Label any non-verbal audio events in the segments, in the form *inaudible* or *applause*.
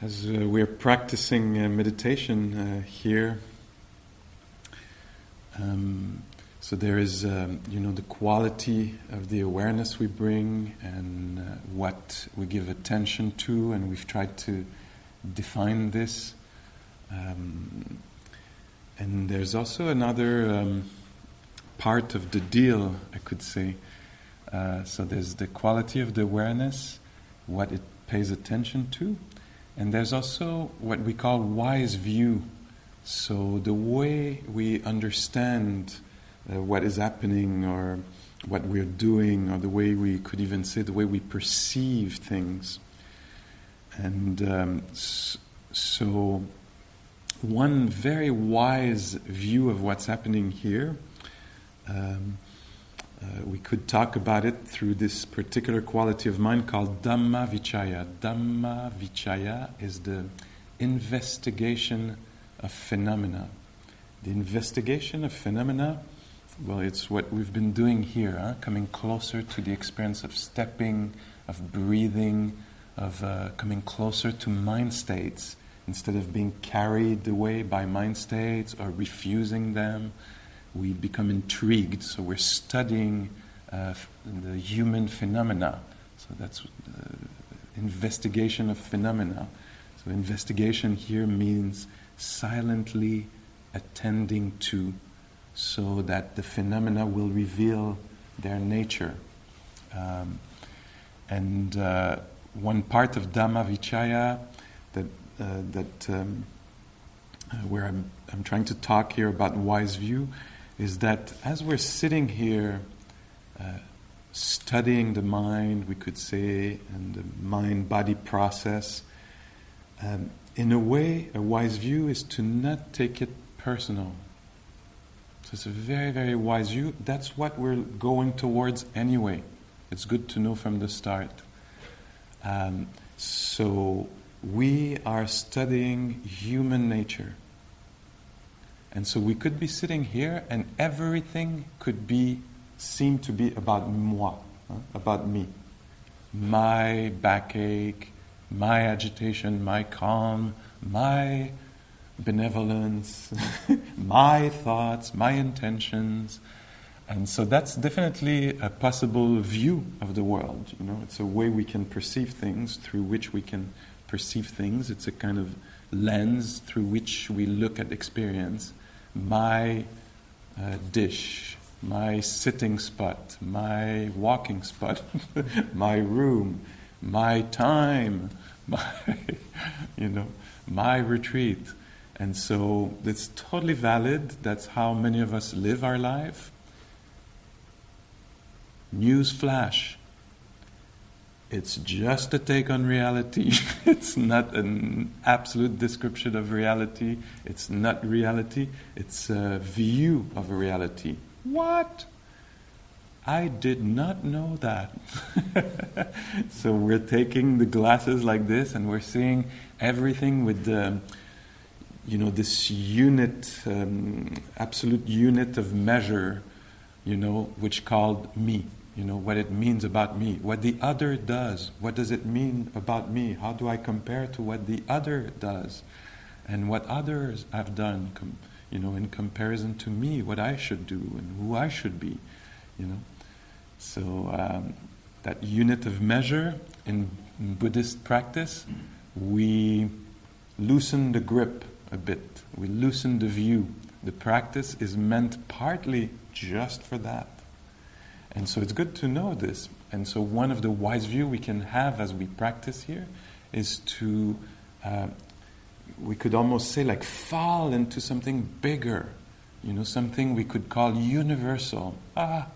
As uh, we're practicing uh, meditation uh, here, um, so there is, um, you know, the quality of the awareness we bring and uh, what we give attention to, and we've tried to define this. Um, and there's also another um, part of the deal, I could say. Uh, so there's the quality of the awareness, what it pays attention to, and there's also what we call wise view. So the way we understand uh, what is happening or what we're doing, or the way we could even say the way we perceive things. And um, so, one very wise view of what's happening here. Um, uh, we could talk about it through this particular quality of mind called Dhamma Vichaya. Dhamma Vichaya is the investigation of phenomena. The investigation of phenomena, well, it's what we've been doing here, huh? coming closer to the experience of stepping, of breathing, of uh, coming closer to mind states instead of being carried away by mind states or refusing them we become intrigued, so we're studying uh, the human phenomena. So that's uh, investigation of phenomena. So investigation here means silently attending to, so that the phenomena will reveal their nature. Um, and uh, one part of Dhamma Vichaya that uh, that um, uh, where I'm, I'm trying to talk here about wise view is that as we're sitting here uh, studying the mind, we could say, and the mind body process, um, in a way, a wise view is to not take it personal. So it's a very, very wise view. That's what we're going towards anyway. It's good to know from the start. Um, so we are studying human nature. And so we could be sitting here and everything could be seem to be about moi, huh? about me. My backache, my agitation, my calm, my benevolence, *laughs* my thoughts, my intentions. And so that's definitely a possible view of the world. You know, it's a way we can perceive things through which we can perceive things. It's a kind of lens through which we look at experience my uh, dish, my sitting spot, my walking spot, *laughs* my room, my time, *laughs* my, you know, my retreat. And so it's totally valid. That's how many of us live our life. News flash. It's just a take on reality. *laughs* it's not an absolute description of reality. It's not reality. It's a view of reality. What? I did not know that. *laughs* so we're taking the glasses like this and we're seeing everything with the, you know, this unit, um, absolute unit of measure, you know, which called me you know, what it means about me, what the other does. What does it mean about me? How do I compare to what the other does? And what others have done, com- you know, in comparison to me, what I should do and who I should be, you know. So um, that unit of measure in, in Buddhist practice, we loosen the grip a bit. We loosen the view. The practice is meant partly just for that and so it's good to know this. And so one of the wise view we can have as we practice here is to, uh, we could almost say like fall into something bigger, you know, something we could call universal. Ah,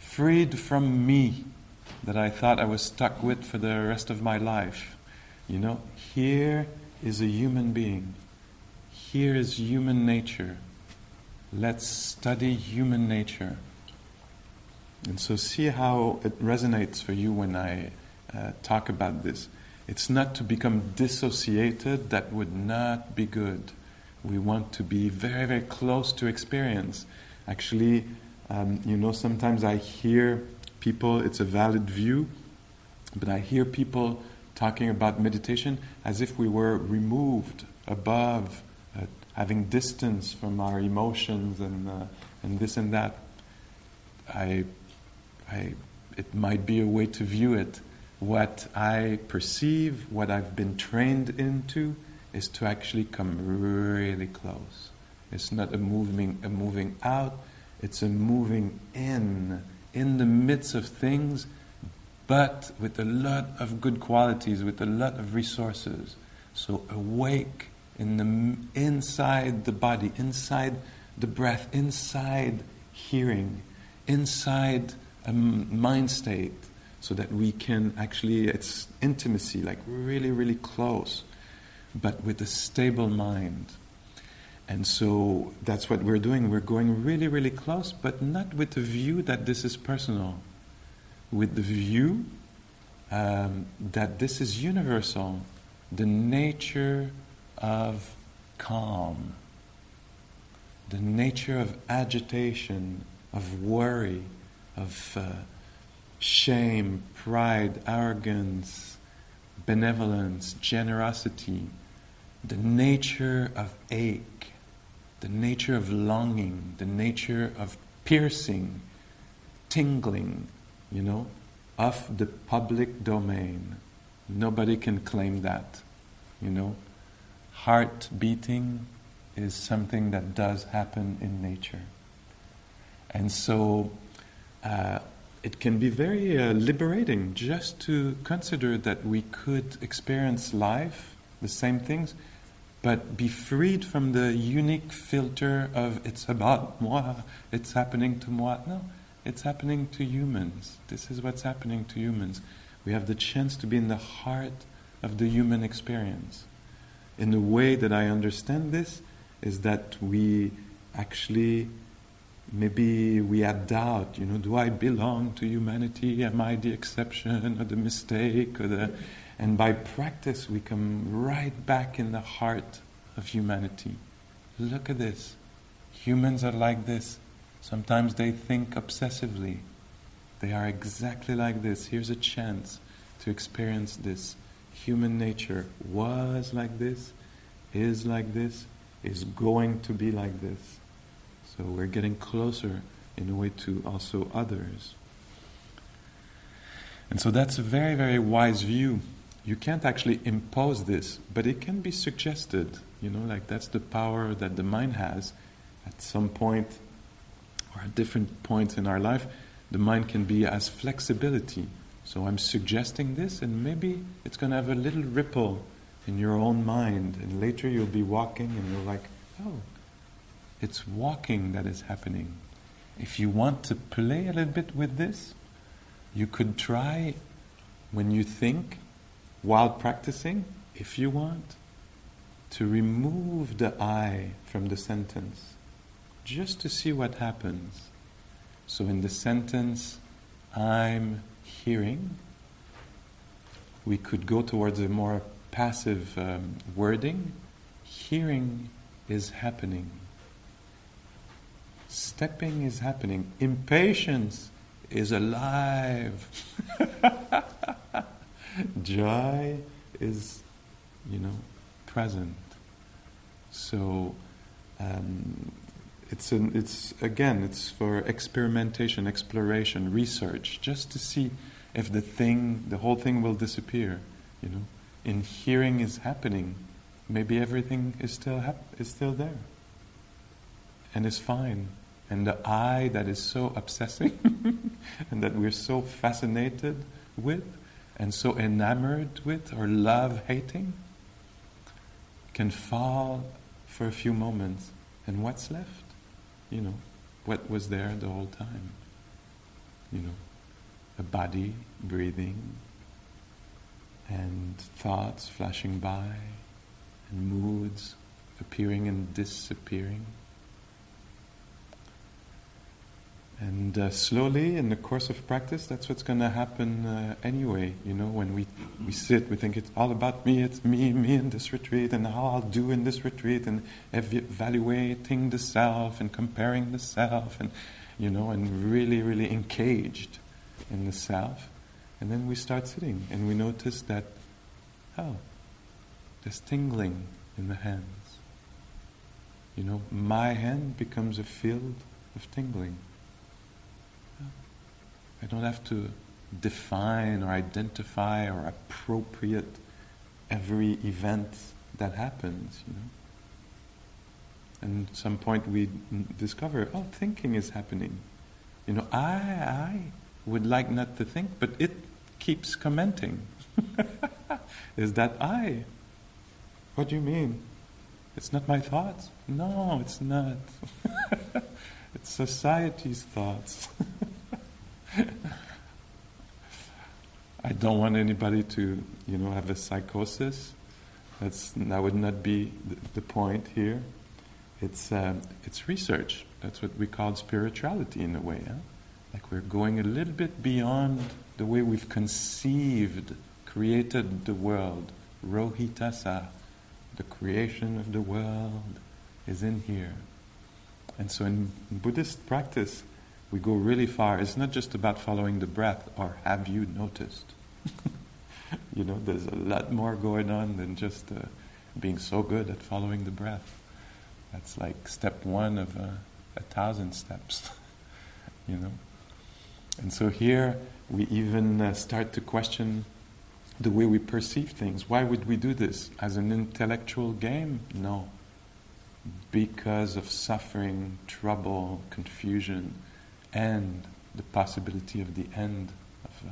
freed from me that I thought I was stuck with for the rest of my life. You know, here is a human being. Here is human nature. Let's study human nature. And so, see how it resonates for you when I uh, talk about this. It's not to become dissociated, that would not be good. We want to be very, very close to experience. Actually, um, you know, sometimes I hear people, it's a valid view, but I hear people talking about meditation as if we were removed above, uh, having distance from our emotions and, uh, and this and that. I, I, it might be a way to view it. What I perceive, what I've been trained into, is to actually come really close. It's not a moving, a moving out, it's a moving in, in the midst of things, but with a lot of good qualities, with a lot of resources. So awake in the inside the body, inside the breath, inside hearing, inside a mind state, so that we can actually it's intimacy, like really, really close, but with a stable mind. And so that's what we're doing. We're going really, really close, but not with the view that this is personal, with the view um, that this is universal, the nature of calm, the nature of agitation, of worry, of uh, shame, pride, arrogance, benevolence, generosity, the nature of ache, the nature of longing, the nature of piercing, tingling, you know, of the public domain. Nobody can claim that, you know. Heart beating is something that does happen in nature. And so uh, it can be very uh, liberating just to consider that we could experience life, the same things, but be freed from the unique filter of it's about moi, it's happening to moi. No, it's happening to humans. This is what's happening to humans. We have the chance to be in the heart of the human experience. In the way that I understand this, is that we actually maybe we had doubt, you know, do I belong to humanity? Am I the exception or the mistake or the and by practice, we come right back in the heart of humanity. Look at this. Humans are like this. Sometimes they think obsessively. They are exactly like this. Here's a chance to experience this. Human nature was like this, is like this, is going to be like this. So we're getting closer in a way to also others. And so that's a very, very wise view you can't actually impose this, but it can be suggested. You know, like that's the power that the mind has. At some point, or at different points in our life, the mind can be as flexibility. So I'm suggesting this, and maybe it's going to have a little ripple in your own mind, and later you'll be walking, and you're like, oh, it's walking that is happening. If you want to play a little bit with this, you could try when you think while practicing, if you want, to remove the I from the sentence, just to see what happens. So in the sentence, I'm hearing, we could go towards a more passive um, wording. Hearing is happening. Stepping is happening. Impatience is alive. *laughs* joy is, you know, present. So um, it's an, it's again it's for experimentation, exploration, research, just to see if the thing, the whole thing will disappear. You know, in hearing is happening, maybe everything is still hap- is still there, and is fine. And the I that is so obsessing *laughs* and that we're so fascinated with and so enamored with or love hating can fall for a few moments. And what's left? You know, what was there the whole time? You know, a body breathing and thoughts flashing by and moods appearing and disappearing. And uh, slowly, in the course of practice, that's what's going to happen uh, anyway. You know, when we, we sit, we think it's all about me, it's me, me in this retreat, and how I'll do in this retreat, and evaluating the self, and comparing the self, and, you know, and really, really engaged in the self. And then we start sitting, and we notice that oh, there's tingling in the hands. You know, my hand becomes a field of tingling. I don't have to define or identify or appropriate every event that happens, you know. And at some point we discover, oh, thinking is happening. You know, I, I would like not to think, but it keeps commenting. *laughs* is that I? What do you mean? It's not my thoughts? No, it's not. *laughs* it's society's thoughts. *laughs* *laughs* I don't want anybody to, you know, have a psychosis. That's, that would not be the, the point here. It's, um, it's research. That's what we call spirituality in a way. Huh? Like we're going a little bit beyond the way we've conceived, created the world. Rohitassa, the creation of the world, is in here. And so in Buddhist practice, we go really far. It's not just about following the breath, or have you noticed? *laughs* you know, there's a lot more going on than just uh, being so good at following the breath. That's like step one of uh, a thousand steps, *laughs* you know. And so here we even uh, start to question the way we perceive things. Why would we do this? As an intellectual game? No. Because of suffering, trouble, confusion, and the possibility of the end of uh,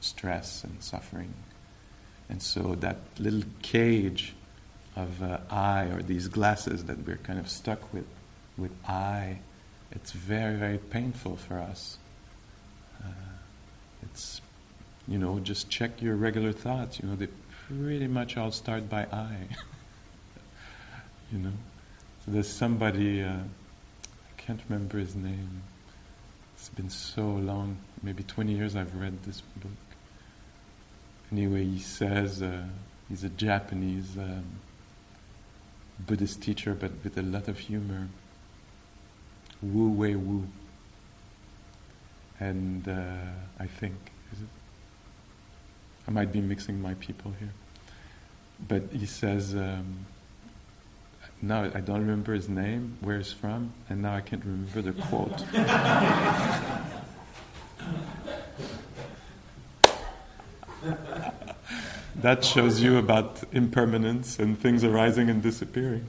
stress and suffering. And so that little cage of uh, I, or these glasses that we're kind of stuck with, with I, it's very, very painful for us. Uh, it's, you know, just check your regular thoughts. You know, they pretty much all start by I. *laughs* you know, so there's somebody, uh, I can't remember his name. Been so long, maybe 20 years I've read this book. Anyway, he says uh, he's a Japanese um, Buddhist teacher, but with a lot of humor. Wu Wei Wu. And uh, I think, is it? I might be mixing my people here. But he says, um, now I don't remember his name, where he's from, and now I can't remember the quote. that shows you about impermanence and things arising and disappearing.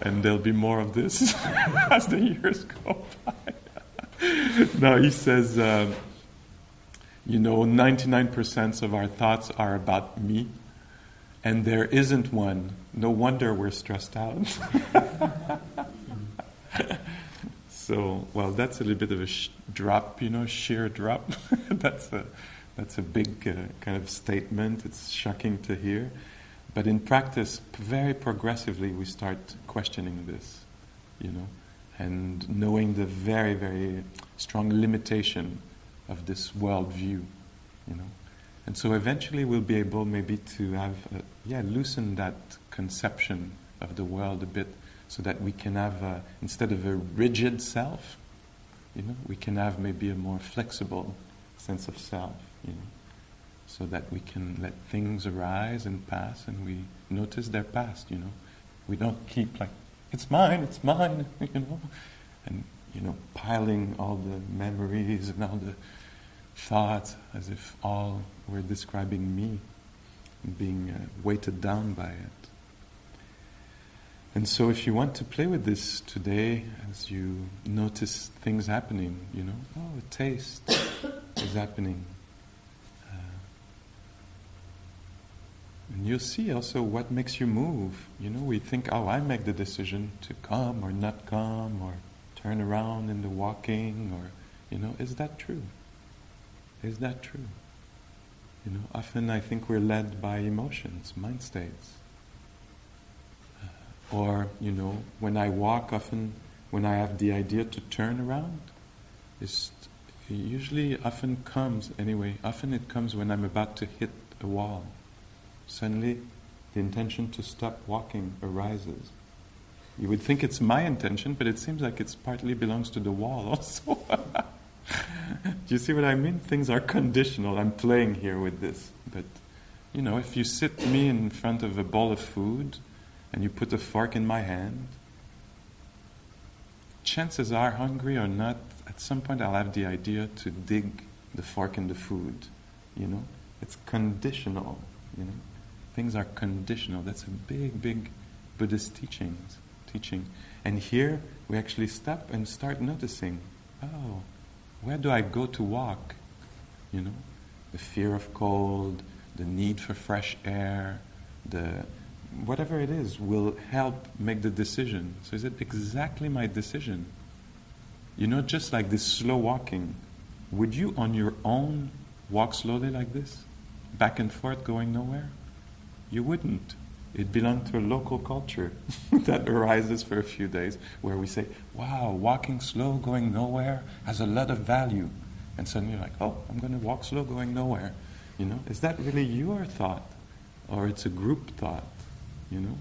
And there'll be more of this *laughs* as the years go by. now he says, uh, you know, 99% of our thoughts are about me, and there isn't one. No wonder we're stressed out. *laughs* so, well, that's a little bit of a sh- drop, you know, sheer drop. *laughs* that's a that's a big uh, kind of statement. It's shocking to hear. But in practice, very progressively, we start questioning this, you know, and knowing the very, very strong limitation of this worldview, you know. And so eventually we'll be able maybe to have, a, yeah, loosen that conception of the world a bit so that we can have, a, instead of a rigid self, you know, we can have maybe a more flexible sense of self you know, so that we can let things arise and pass and we notice their past, you know. We don't keep like, it's mine, it's mine, *laughs* you know, and, you know, piling all the memories and all the thoughts as if all were describing me being uh, weighted down by it. And so, if you want to play with this today, as you notice things happening, you know, oh, a taste *coughs* is happening. And you'll see also what makes you move. You know, we think, oh, I make the decision to come or not come or turn around in the walking or, you know, is that true? Is that true? You know, often I think we're led by emotions, mind states. Uh, or, you know, when I walk, often when I have the idea to turn around, it usually often comes anyway. Often it comes when I'm about to hit a wall suddenly the intention to stop walking arises. You would think it's my intention, but it seems like it partly belongs to the wall *laughs* also. You see what I mean? Things are conditional. I'm playing here with this, but You know, if you sit me in front of a bowl of food and you put a fork in my hand, chances are, hungry or not, at some point I'll have the idea to dig the fork in the food. You know, it's conditional. You know, things are conditional. That's a big, big Buddhist teachings teaching. And here we actually stop and start noticing. Oh, where do I go to walk? You know, the fear of cold, the need for fresh air, the whatever it is will help make the decision. So is it exactly my decision? You know, just like this slow walking, would you on your own walk slowly like this? Back and forth going nowhere? You wouldn't. It belonged to a local culture *laughs* that arises for a few days where we say, wow, walking slow, going nowhere has a lot of value. And suddenly you're like, oh, I'm going to walk slow, going nowhere. You know, is that really your thought? Or it's a group thought? You know?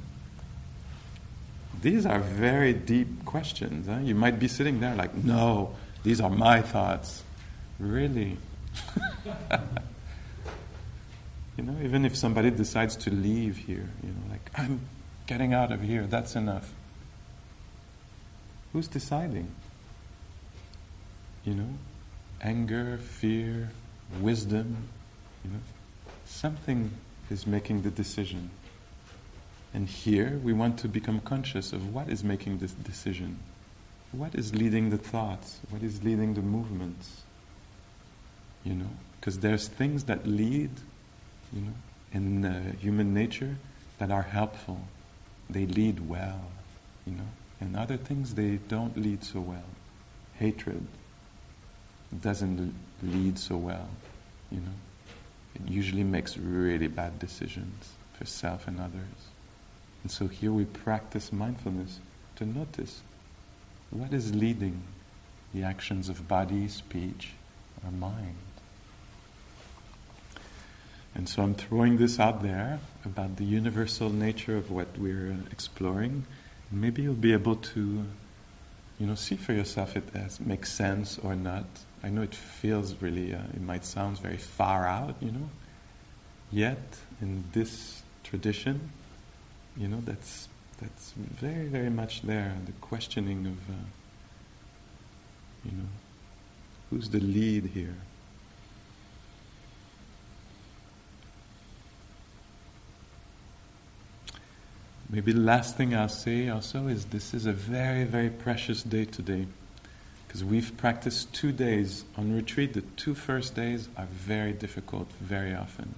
These are very deep questions. Huh? You might be sitting there like, no, these are my thoughts. Really? *laughs* you know, even if somebody decides to leave here, you know, like, I'm getting out of here, that's enough. Who's deciding? You know, anger, fear, wisdom, you know, something is making the decision. And here we want to become conscious of what is making this decision. What is leading the thoughts? What is leading the movements? You know, because there's things that lead, you know, in uh, human nature that are helpful. They lead well, you know, and other things they don't lead so well. Hatred doesn't lead so well, you know. It usually makes really bad decisions for self and others. And so here we practice mindfulness to notice what is leading the actions of body, speech, or mind. And so I'm throwing this out there about the universal nature of what we're exploring. Maybe you'll be able to, you know, see for yourself if it makes sense or not. I know it feels really, uh, it might sound very far out, you know. Yet, in this tradition, you know, that's that's very, very much there. The questioning of, uh, you know, who's the lead here? Maybe the last thing I'll say also is this is a very, very precious day today. Because we've practiced two days on retreat. The two first days are very difficult, very often.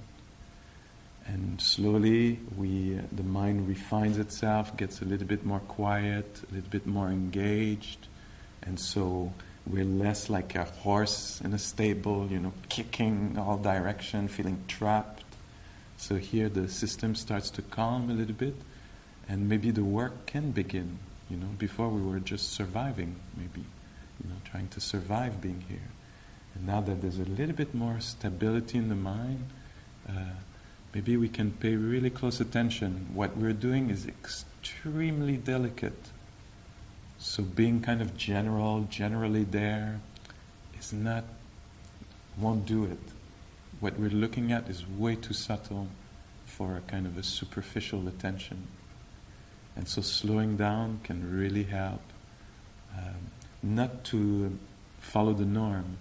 And slowly, we, the mind refines itself, gets a little bit more quiet, a little bit more engaged. And so we're less like a horse in a stable, you know, kicking all direction, feeling trapped. So here the system starts to calm a little bit and maybe the work can begin. You know, before we were just surviving, maybe, you know, trying to survive being here. And now that there's a little bit more stability in the mind, uh, maybe we can pay really close attention. What we're doing is extremely delicate. So being kind of general, generally there, is not, won't do it. What we're looking at is way too subtle for a kind of a superficial attention. And so slowing down can really help. Um, not to follow the norm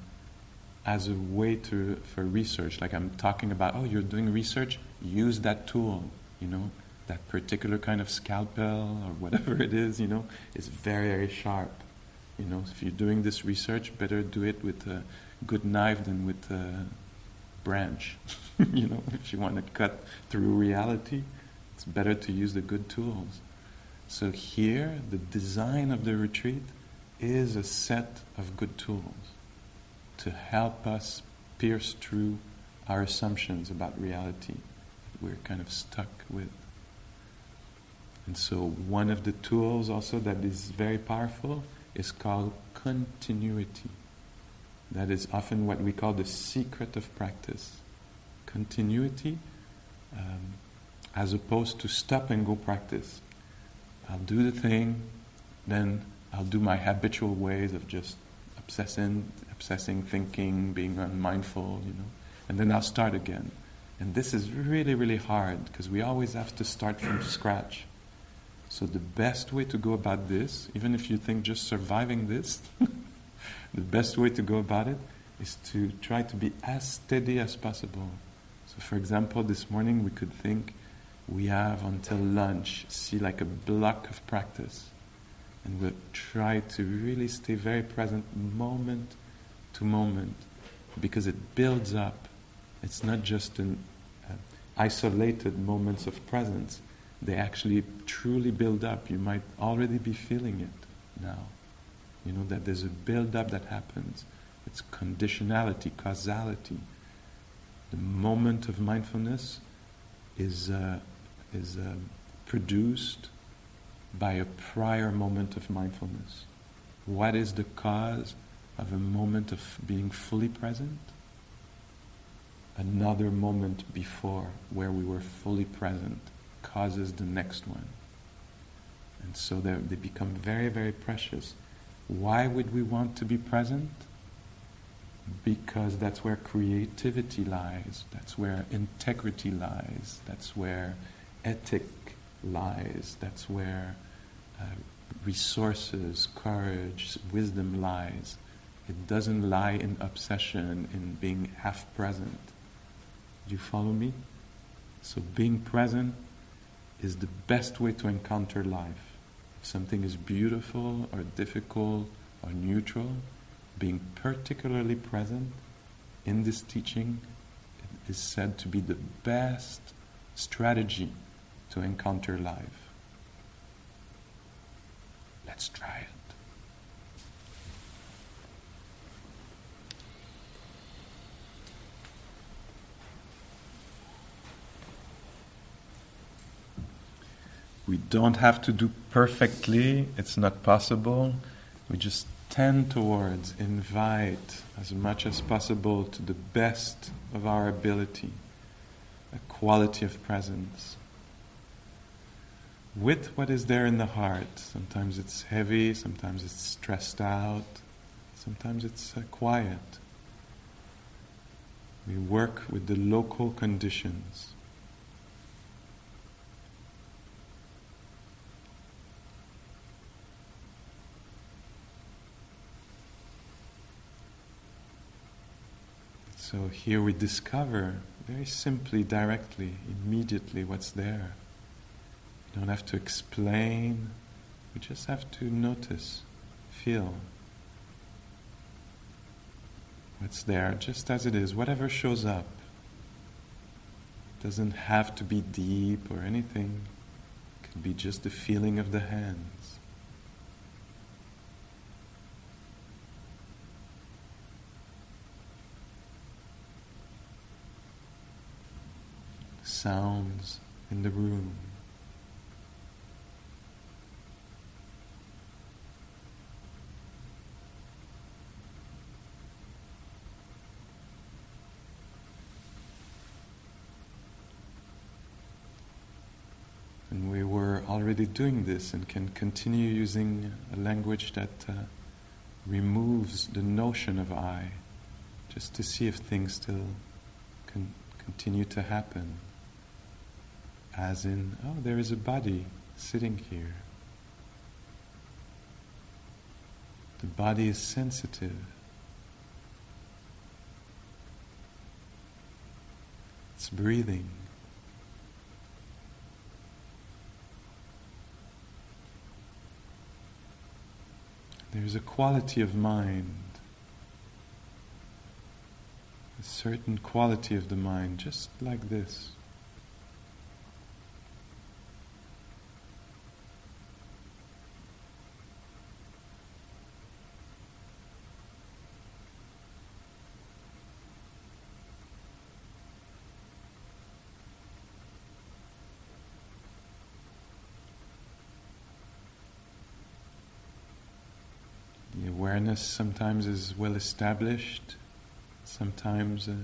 as a way to, for research. Like I'm talking about, oh, you're doing research, use that tool, you know, that particular kind of scalpel or whatever it is, you know, is very, very sharp. You know, if you're doing this research, better do it with a good knife than with a branch. *laughs* you know, if you want to cut through reality, it's better to use the good tools. So here, the design of the retreat is a set of good tools to help us pierce through our assumptions about reality that we're kind of stuck with. And so, one of the tools also that is very powerful is called continuity. That is often what we call the secret of practice. Continuity, um, as opposed to stop and go practice. I'll do the thing, then I'll do my habitual ways of just obsessing, obsessing, thinking, being unmindful, you know, and then I'll start again. And this is really, really hard because we always have to start from scratch. So, the best way to go about this, even if you think just surviving this, *laughs* the best way to go about it is to try to be as steady as possible. So, for example, this morning we could think we have until lunch, see like a block of practice. And we'll try to really stay very present moment to moment because it builds up. It's not just an uh, isolated moments of presence. They actually truly build up. You might already be feeling it now. You know that there's a build up that happens. It's conditionality, causality. The moment of mindfulness is, uh, is uh, produced by a prior moment of mindfulness. What is the cause of a moment of being fully present? Another moment before where we were fully present causes the next one. And so they become very, very precious. Why would we want to be present? Because that's where creativity lies, that's where integrity lies, that's where ethic lies, that's where uh, resources, courage, wisdom lies. It doesn't lie in obsession, in being half present. Do you follow me? So being present is the best way to encounter life. If something is beautiful or difficult or neutral, being particularly present in this teaching is said to be the best strategy to encounter life. Let's try it. We don't have to do perfectly, it's not possible. We just tend towards, invite as much as possible to the best of our ability, a quality of presence. With what is there in the heart. Sometimes it's heavy, sometimes it's stressed out, sometimes it's uh, quiet. We work with the local conditions. So here we discover very simply, directly, immediately what's there. We don't have to explain, we just have to notice, feel what's there just as it is, whatever shows up. Doesn't have to be deep or anything, it could be just the feeling of the hands. sounds in the room. And we were already doing this and can continue using a language that uh, removes the notion of I, just to see if things still can continue to happen as in, oh, there is a body sitting here. The body is sensitive. It's breathing. There's a quality of mind, a certain quality of the mind, just like this. Awareness sometimes is well established, sometimes a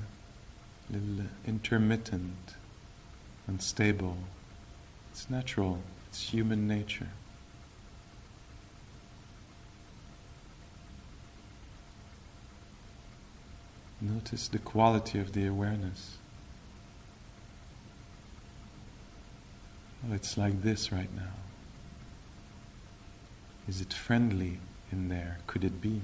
little intermittent, unstable. It's natural, it's human nature. Notice the quality of the awareness. It's like this right now. Is it friendly in there? Could it be?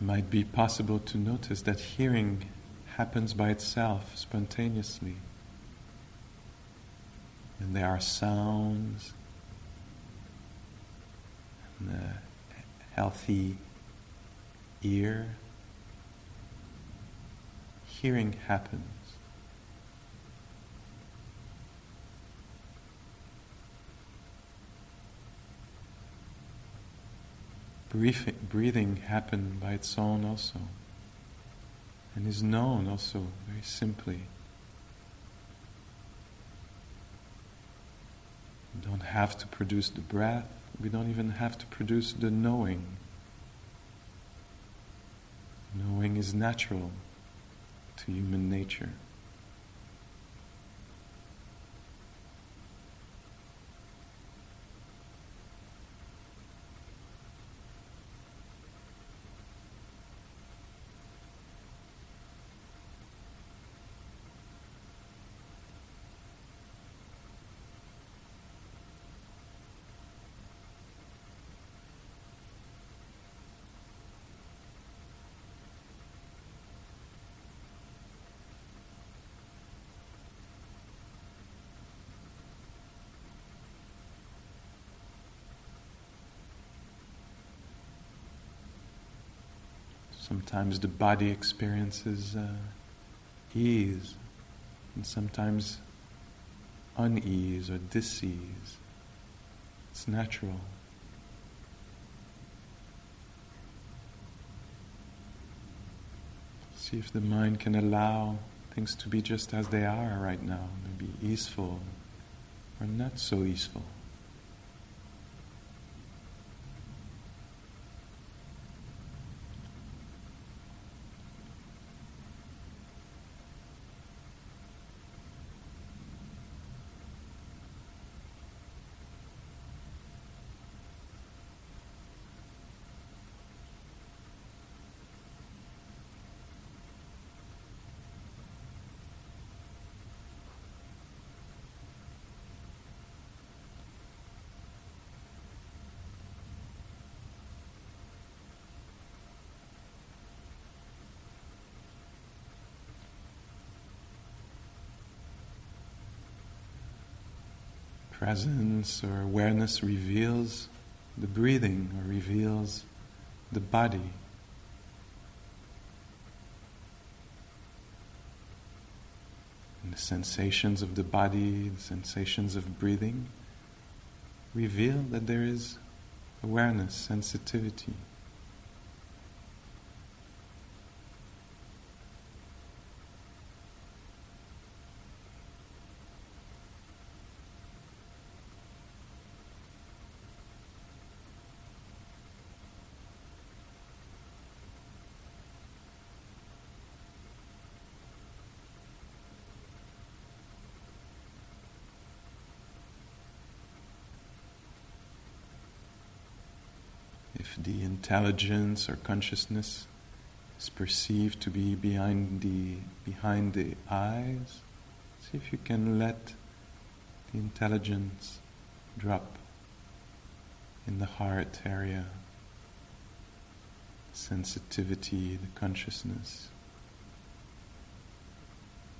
Might be possible to notice that hearing happens by itself, spontaneously. And there are sounds, a healthy ear. Hearing happens. Breathing, breathing by its own also and is known also very simply. We don't have to produce the breath, we don't even have to produce the knowing. Knowing is natural to human nature. Sometimes the body experiences uh, ease, and sometimes unease or disease. It's natural. See if the mind can allow things to be just as they are right now, maybe easeful or not so easeful. Presence or awareness reveals the breathing or reveals the body. And the sensations of the body, the sensations of breathing, reveal that there is awareness, sensitivity. The intelligence or consciousness is perceived to be behind the behind the eyes, see if you can let the intelligence drop in the heart area, sensitivity, the consciousness.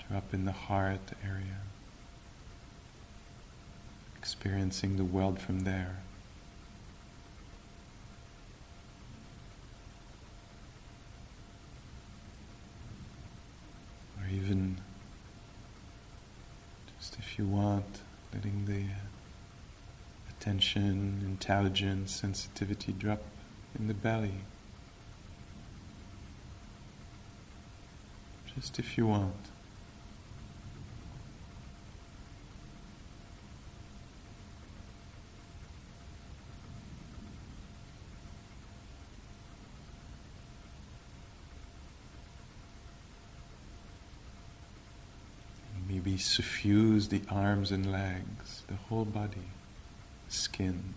Drop in the heart area, experiencing the world from there. Even just if you want, letting the attention, intelligence, sensitivity drop in the belly. Just if you want. Suffuse the arms and legs, the whole body, skin.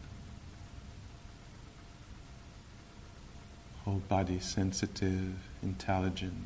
Whole body sensitive, intelligent.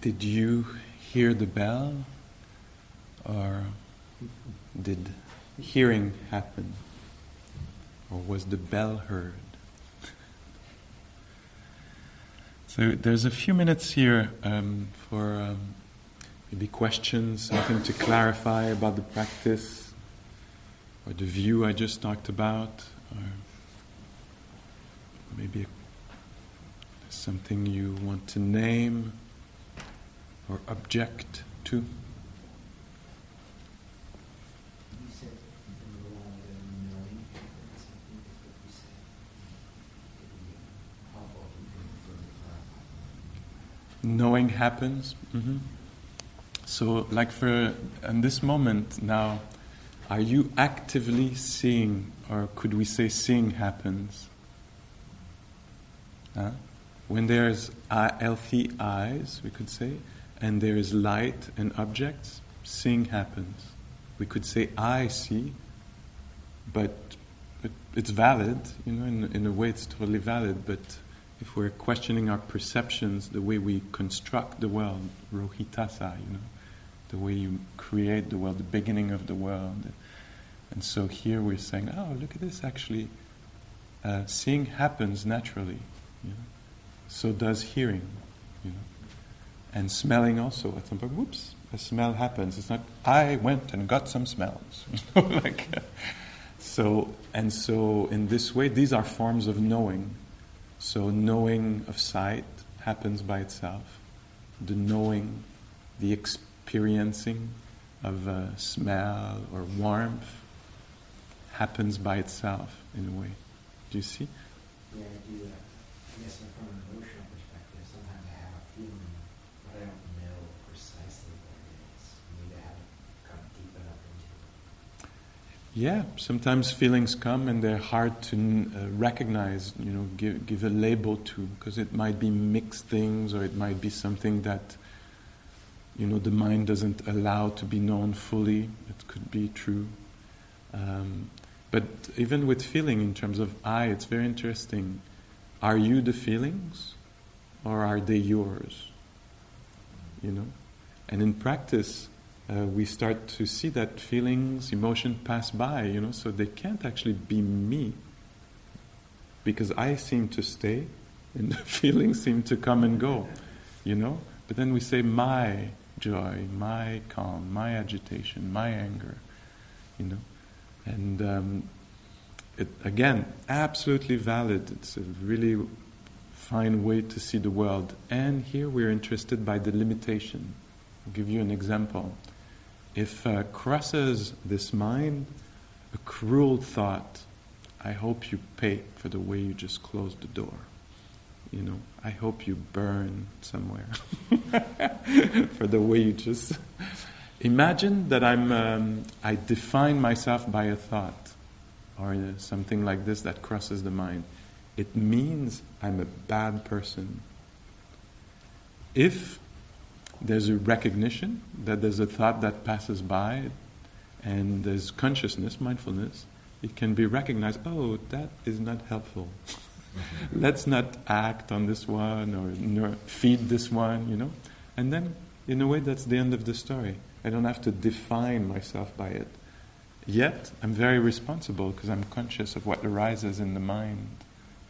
Did you hear the bell? Or did hearing happen? Or was the bell heard? So there's a few minutes here um, for um, maybe questions, something to clarify about the practice, or the view I just talked about, or maybe something you want to name or object to. knowing happens. Mm-hmm. So, like for in this moment now, are you actively seeing, or could we say seeing happens? Huh? When there's healthy eyes, we could say, and there is light and objects, seeing happens. We could say I see, but, it's valid, you know, in, in a way it's totally valid, but if we're questioning our perceptions, the way we construct the world, Rohitassa, you know, the way you create the world, the beginning of the world. And so here we're saying, oh, look at this, actually. Uh, seeing happens naturally. You know? So does hearing. You know? And smelling also. At some point, whoops, a smell happens. It's not, I went and got some smells. *laughs* *laughs* Like, so, and so in this way, these are forms of knowing so, knowing of sight happens by itself. The knowing, the experiencing of uh, smell or warmth happens by itself in a way. Do you see? Yeah, I do. Yes, from an emotional perspective, sometimes I have a feeling, but I don't know precisely what it is. Maybe I haven't come deep enough into it. Yeah, sometimes feelings come and they're hard to uh, recognize, you know, give, give a label to, because it might be mixed things or it might be something that, you know, the mind doesn't allow to be known fully. It could be true. Um, but even with feeling, in terms of I, it's very interesting. Are you the feelings or are they yours? You know? And in practice, uh, we start to see that feelings, emotion pass by, you know, so they can't actually be me. Because I seem to stay *laughs* and the feelings seem to come and go, you know. But then we say my joy, my calm, my agitation, my anger, you know. And um, it, again, absolutely valid. It's a really fine way to see the world. And here we're interested by the limitation. I'll give you an example if uh, crosses this mind a cruel thought, I hope you pay for the way you just closed the door. You know, I hope you burn somewhere *laughs* for the way you just. Imagine that I'm. Um, I define myself by a thought, or uh, something like this that crosses the mind. It means I'm a bad person. If there's a recognition that there's a thought that passes by, and there's consciousness, mindfulness. It can be recognized. Oh, that is not helpful. Mm-hmm. Let's not act on this one or feed this one, you know. And then, in a way, that's the end of the story. I don't have to define myself by it. Yet, I'm very responsible because I'm conscious of what arises in the mind,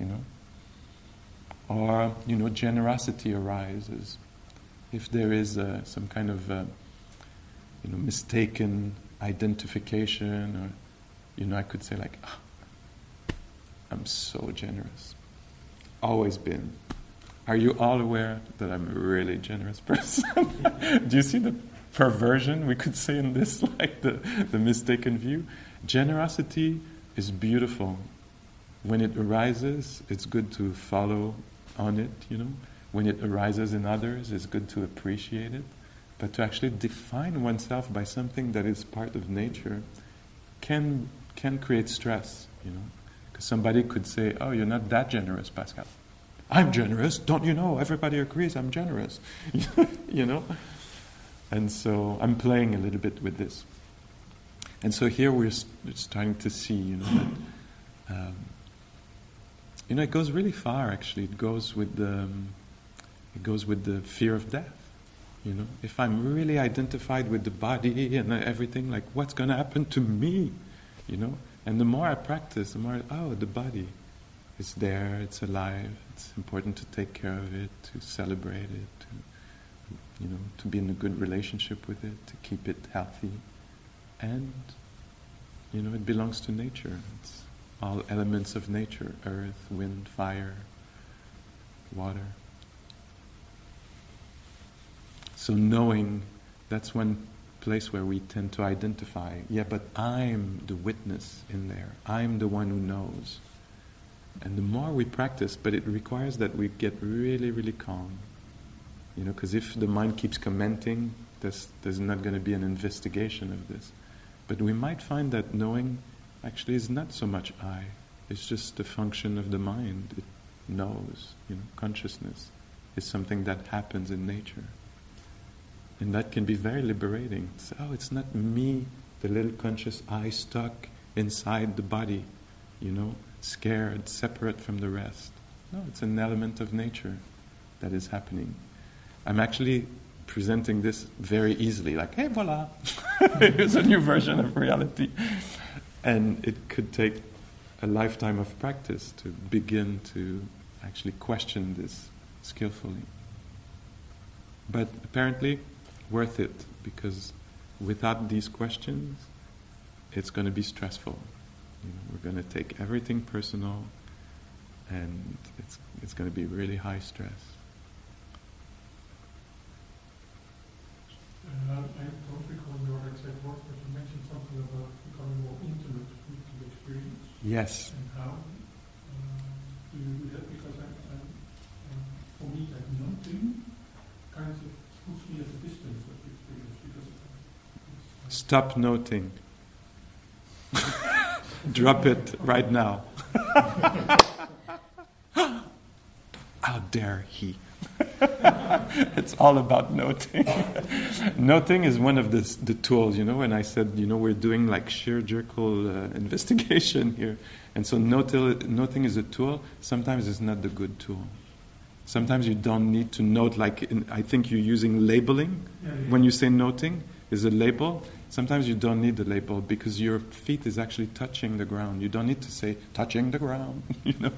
you know. Or, you know, generosity arises if there is uh, some kind of uh, you know mistaken identification or you know I could say like oh, I'm so generous. Always been. Are you all aware that I'm a really generous *laughs* person? Do you see the perversion we could say in this *laughs* like the, the mistaken view? Generosity is beautiful. When it arises it's good to follow on it you know when it arises in others, it's good to appreciate it. But to actually define oneself by something that is part of nature can, can create stress, you know. Because somebody could say, oh, you're not that generous, Pascal. I'm generous, don't you know? Everybody agrees I'm generous, *laughs* you know? And so I'm playing a little bit with this. And so here we're starting to see, you know, that, um, you know, it goes really far actually. It goes with the, um, it goes with the fear of death. You know, if I'm really identified with the body and everything, like what's going to happen to me? You know, and the more I practice, the more oh, the body is there, it's alive. It's important to take care of it, to celebrate it, to you know, to be in a good relationship with it, to keep it healthy, and you know, it belongs to nature. It's all elements of nature: earth, wind, fire, water. So knowing, that's one place where we tend to identify. Yeah, but I'm the witness in there. I'm the one who knows. And the more we practice, but it requires that we get really, really calm. You know, because if the mind keeps commenting, there's, there's not going to be an investigation of this. But we might find that knowing actually is not so much I. It's just a function of the mind. It knows. You know, consciousness is something that happens in nature. And that can be very liberating. It's, oh, it's not me, the little conscious I stuck inside the body, you know, scared, separate from the rest. No, it's an element of nature that is happening. I'm actually presenting this very easily, like, hey, voila, *laughs* here's a new version of reality. And it could take a lifetime of practice to begin to actually question this skillfully. But apparently, worth it because without these questions, it's going to be stressful. You know, we're going to take everything personal, and it's it's going to be really high stress. Uh, I don't recall your exact words, but you mentioned something about becoming more intimate with the experience. Yes. And how uh, do you do that? Because I, I, uh, for me, that nothing kind of puts me at a distance of the experience because it's, Stop noting. *laughs* Drop it right now. *laughs* How dare he? *laughs* it's all about noting. noting is one of the, the tools, you know, and I said, you know, we're doing like surgical uh, investigation here. And so notil, noting is a tool. Sometimes it's not the good tool. Sometimes you don't need to note, like in, I think you're using labeling. Yeah, yeah. When you say noting, is a label. Sometimes you don't need the label because your feet is actually touching the ground. You don't need to say touching the ground, *laughs* you know.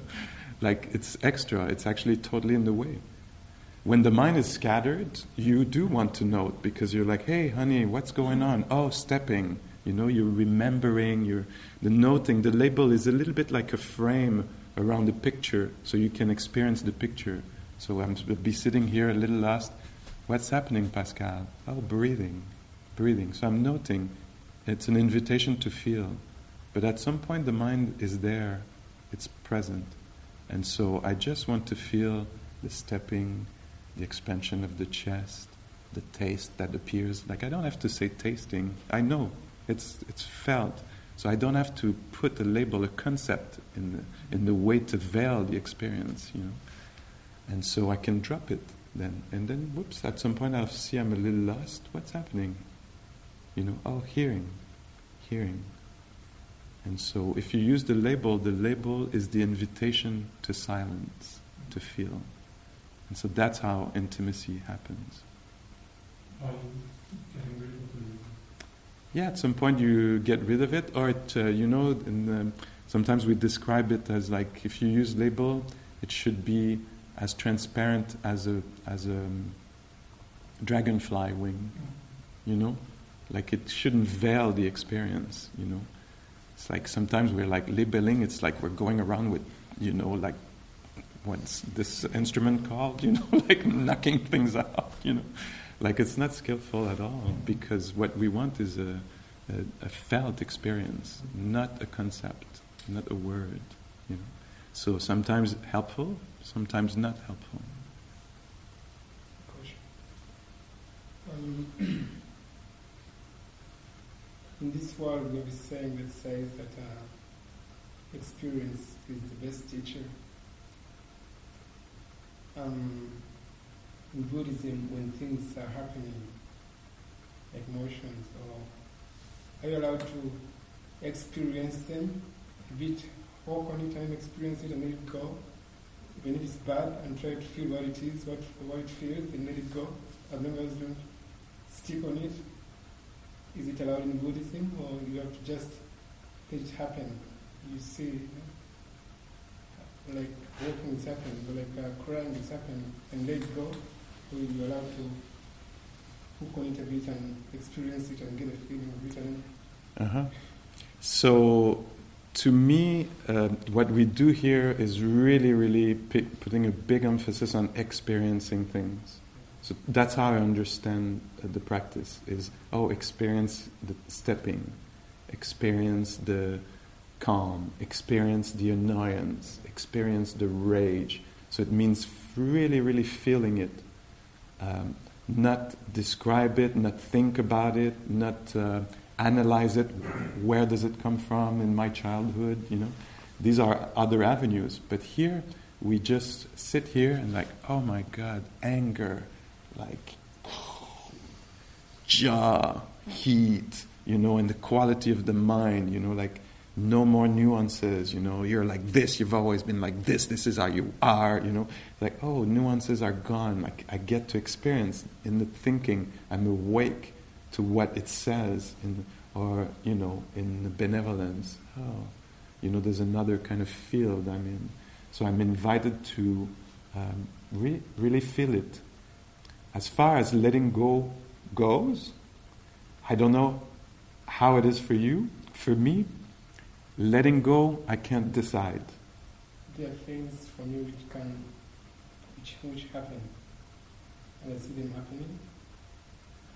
Like it's extra, it's actually totally in the way. When the mind is scattered, you do want to note because you're like, hey, honey, what's going on? Oh, stepping. You know, you're remembering, you're the noting. The label is a little bit like a frame around the picture so you can experience the picture. So I'm be sitting here a little lost. What's happening, Pascal? Oh, breathing, breathing. So I'm noting. It's an invitation to feel. But at some point, the mind is there, it's present. And so I just want to feel the stepping, the expansion of the chest, the taste that appears. Like I don't have to say tasting. I know it's it's felt. So I don't have to put a label, a concept in the in the way to veil the experience, you know. And so I can drop it then. And then whoops, at some point I'll see I'm a little lost. What's happening? You know, oh hearing. Hearing. And so if you use the label, the label is the invitation to silence, to feel. And so that's how intimacy happens. by getting rid of the Yeah, at some point you get rid of it, or it, uh, you know, in the, sometimes we describe it as like if you use label, it should be as transparent as a as a um, dragonfly wing, you know, like it shouldn't veil the experience, you know. It's like sometimes we're like labeling. It's like we're going around with, you know, like what's this instrument called? *laughs* You know, like knocking things out. You know, like it's not skillful at all because what we want is a, a, a felt experience, not a concept, not a word. You know, so sometimes helpful, sometimes not helpful. Question. Um, *clears throat* in this world, we have a saying that says that uh, experience is the best teacher. Um, in Buddhism, when things are happening, like motions, or are you allowed to experience them a bit, walk on it and experience it and let it go? Even if it's bad, and try to feel what it is, what what it feels, and let it go. as long as you don't stick on it, is it allowed in Buddhism or you have to just let it happen? You see, like walking is happening, like uh, crying is happening, and let go, or you're allowed to hook on it a bit and experience it and get a feeling of it. And Uh-huh. So, to me, uh, what we do here is really, really pi- putting a big emphasis on experiencing things. So that's how I understand uh, the practice: is oh, experience the stepping, experience the calm, experience the annoyance, experience the rage. So it means really, really feeling it. Um, not describe it, not think about it, not uh, analyze it. Where does it come from in my childhood? You know, these are other avenues. But here, we just sit here and like, oh my God, anger, like *sighs* jaw, heat, you know, and the quality of the mind. You know, like no more nuances. You know, you're like this. You've always been like this. This is how you are. You know, like oh, nuances are gone. Like I get to experience in the thinking. I'm awake to what it says, in, or you know, in the benevolence. Oh, you know, there's another kind of field I'm in. So I'm invited to um, re- really feel it. As far as letting go goes, I don't know how it is for you. For me, letting go, I can't decide. there are things for me which can, which, which happen, and I see them happening,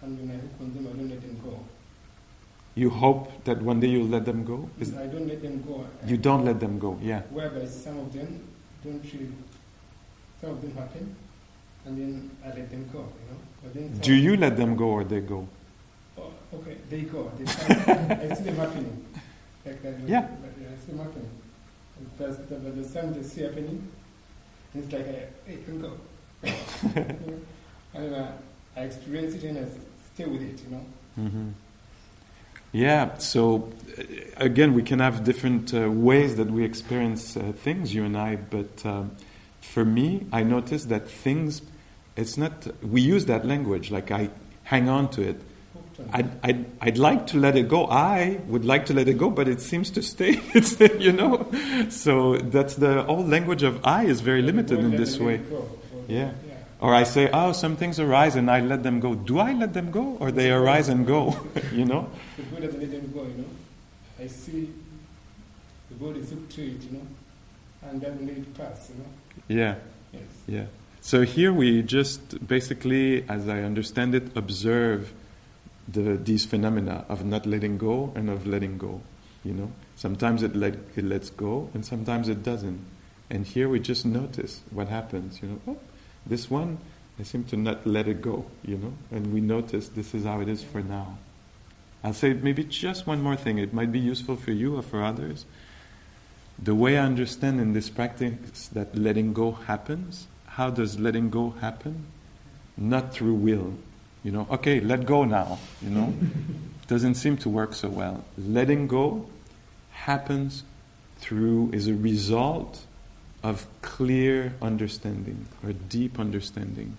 and when I hook on them, I don't let them go. You hope that one day you'll let them go? Is, I don't let them go. you don't let them go, yeah. Whereby some of them don't really, some of them happen, and then I let them go, you know. But then Do you let them go or they go? Oh, okay, they go. *laughs* They. I see them happening. Like that. Yeah. Like, I see them happening. There's, the, but the time they see happening, it's like, I, hey, can go. *laughs* and uh, I experience it and I stay with it, you know. hmm Yeah, so uh, again, we can have different uh, ways that we experience uh, things, you and I, but um, for me, I notice that things, it's not, we use that language, like I hang on to it. I'd, I'd, I'd like to let it go. I would like to let it go, but it seems to stay. *laughs* It's, you know, so that's the whole language of I is very limited in this way. Or- Yeah. Or I say, oh, some things arise and I let them go. Do I let them go, or they arise and go? *laughs* you know. The Buddha let them go, you know. I see the body is to it, you know, and doesn't let it pass, you know. Yeah. Yes. Yeah. So here we just basically, as I understand it, observe the, these phenomena of not letting go and of letting go. You know, sometimes it let it lets go, and sometimes it doesn't. And here we just notice what happens. You know, oh, this one, I seem to not let it go. You know, and we notice this is how it is for now. I'll say maybe just one more thing. It might be useful for you or for others. The way I understand in this practice that letting go happens, how does letting go happen? Not through will. You know, okay, let go now, you know. *laughs* Doesn't seem to work so well. Letting go happens through, is a result of clear understanding or deep understanding.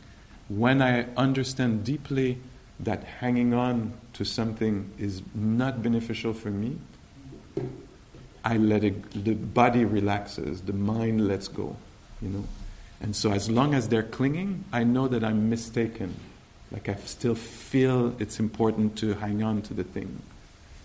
When I understand deeply that hanging on to something is not beneficial for me, I let it, the body relaxes, the mind lets go, you know. And so as long as they're clinging, I know that I'm mistaken. Like I still feel it's important to hang on to the thing.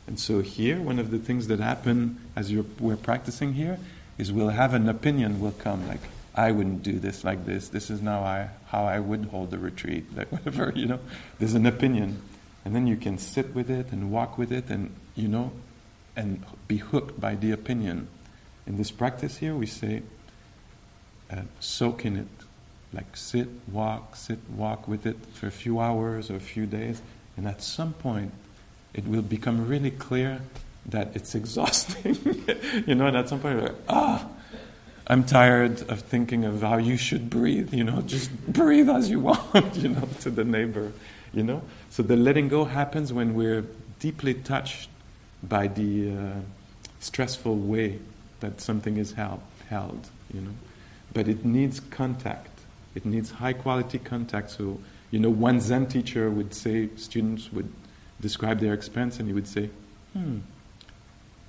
And so here, one of the things that happen as we're practicing here is we'll have an opinion will come like, I wouldn't do this like this. This is now I, how I would hold the retreat, *laughs* like whatever, you know. There's an opinion. And then you can sit with it and walk with it and, you know, and be hooked by the opinion. In this practice here, we say, uh, soak in it. Like sit, walk, sit, walk with it for a few hours or a few days. And at some point, it will become really clear that it's *laughs* exhausting. you know, and at some point, you're like, ah, I'm tired of thinking of how you should breathe. You know, just breathe as you *laughs* want, you know, to the neighbor. You know? So the letting go happens when we're deeply touched by the uh, stressful way that something is held, held, you know. But it needs contact. It needs high quality contact. So You know, one Zen teacher would say, students would describe their experience and he would say, hmm,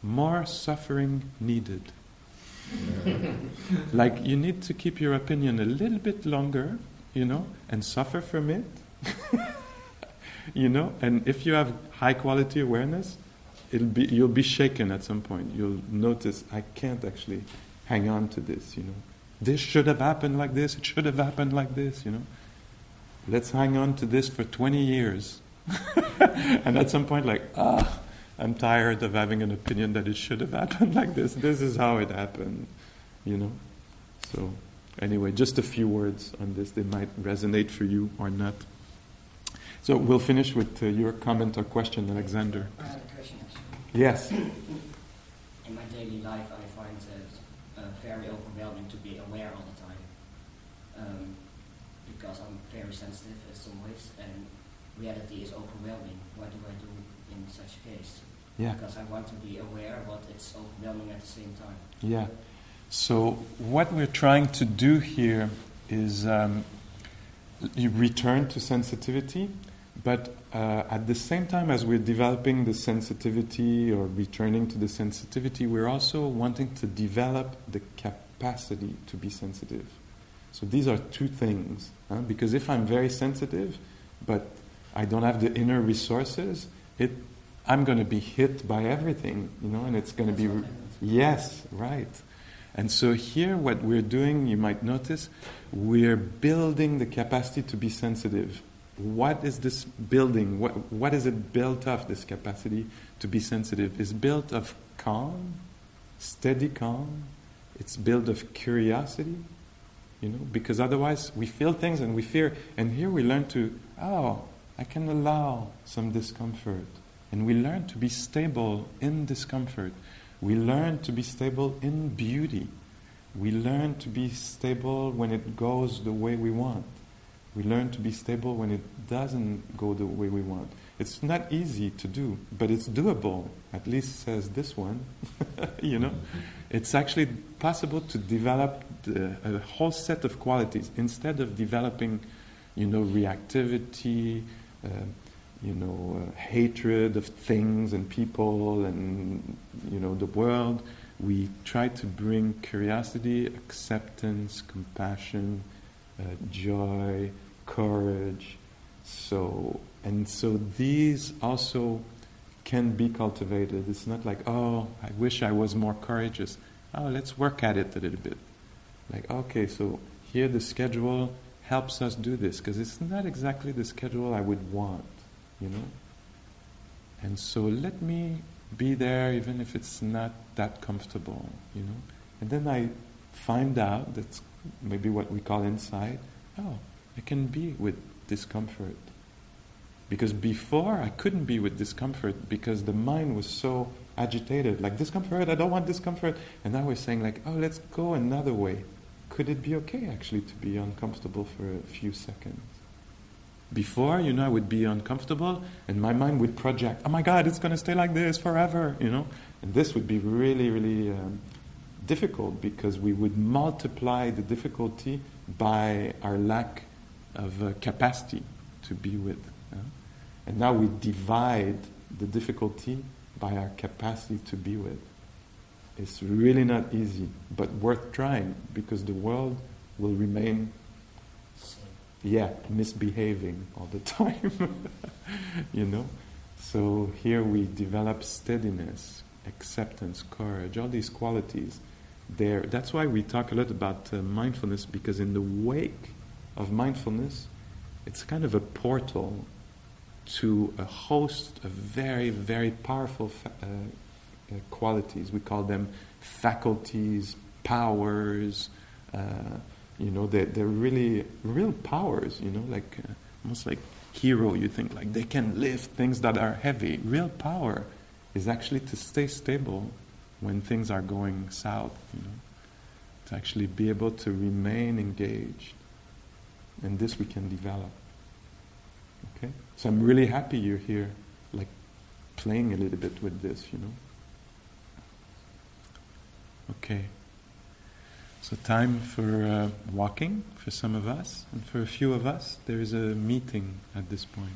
more suffering needed. *laughs* like you need to keep your opinion a little bit longer, you know, and suffer from it. *laughs* you know, and if you have high quality awareness, it'll be you'll be shaken at some point. You'll notice I can't actually hang on to this, you know. This should have happened like this, it should have happened like this, you know. Let's hang on to this for 20 years. *laughs* and at some point, like, ah, I'm tired of having an opinion that it should have happened like this. This is how it happened, you know. So, anyway, just a few words on this. They might resonate for you or not. So, we'll finish with uh, your comment or question, Alexander. I have a question actually. Yes. In my daily life, I find uh, very overwhelming to be aware all the time. Um, because I'm very sensitive in some ways, and reality is overwhelming. What do I do in such a case? Yeah. Because I want to be aware, but it's overwhelming at the same time. Yeah. So, what we're trying to do here is um, you return to sensitivity, but uh, at the same time as we're developing the sensitivity or returning to the sensitivity, we're also wanting to develop the capacity to be sensitive. So, these are two things. Huh? Because if I'm very sensitive, but I don't have the inner resources, it I'm going to be hit by everything, you know, and it's going to be. Happens. Yes, right. And so here, what we're doing, you might notice, we're building the capacity to be sensitive. What is this building? What, what is it built of, this capacity to be sensitive? It's built of calm, steady calm. It's built of curiosity, you know, because otherwise we feel things and we fear. And here we learn to, oh, I can allow some discomfort. And we learn to be stable in discomfort. We learn to be stable in beauty. We learn to be stable when it goes the way we want. We learn to be stable when it doesn't go the way we want. It's not easy to do, but it's doable, at least says this one. *laughs* you know? It's actually possible to develop the, a whole set of qualities instead of developing, you know, reactivity, uh, you know, uh, hatred of things and people and, you know, the world. We try to bring curiosity, acceptance, compassion, uh, joy, courage. So, and so these also can be cultivated. It's not like, oh, I wish I was more courageous. Oh, let's work at it a little bit. Like, okay, so here the schedule helps us do this because it's not exactly the schedule I would want, you know? And so let me be there even if it's not that comfortable, you know? And then I find out that's maybe what we call insight, Oh, I can be with discomfort. Because before I couldn't be with discomfort because the mind was so agitated. Like discomfort, I don't want discomfort. And now we're saying like, oh, let's go another way. Could it be okay actually to be uncomfortable for a few seconds? Before, you know, I would be uncomfortable and my mind would project, oh my God, it's going to stay like this forever, you know? And this would be really, really um, difficult because we would multiply the difficulty by our lack of uh, capacity to be with. yeah? And now we divide the difficulty by our capacity to be with. It's really not easy, but worth trying because the world will remain, yeah, misbehaving all the *laughs* time. you know? So here we develop steadiness, acceptance, courage, all these qualities. There, that's why we talk a lot about uh, mindfulness because in the wake of mindfulness, it's kind of a portal to a host of very, very powerful fa- uh, uh, qualities. We call them faculties, powers. Uh, you know, they're, they're really real powers. You know, like uh, almost like hero. You think like they can lift things that are heavy. Real power is actually to stay stable when things are going south. You know, to actually be able to remain engaged, and this we can develop. Okay? So I'm really happy you're here, like playing a little bit with this, you know? Okay. So, time for uh, walking for some of us, and for a few of us, there is a meeting at this point.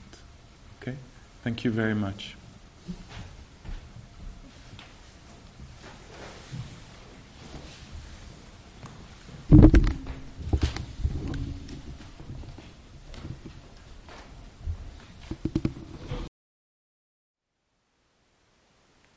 Okay? Thank you very much.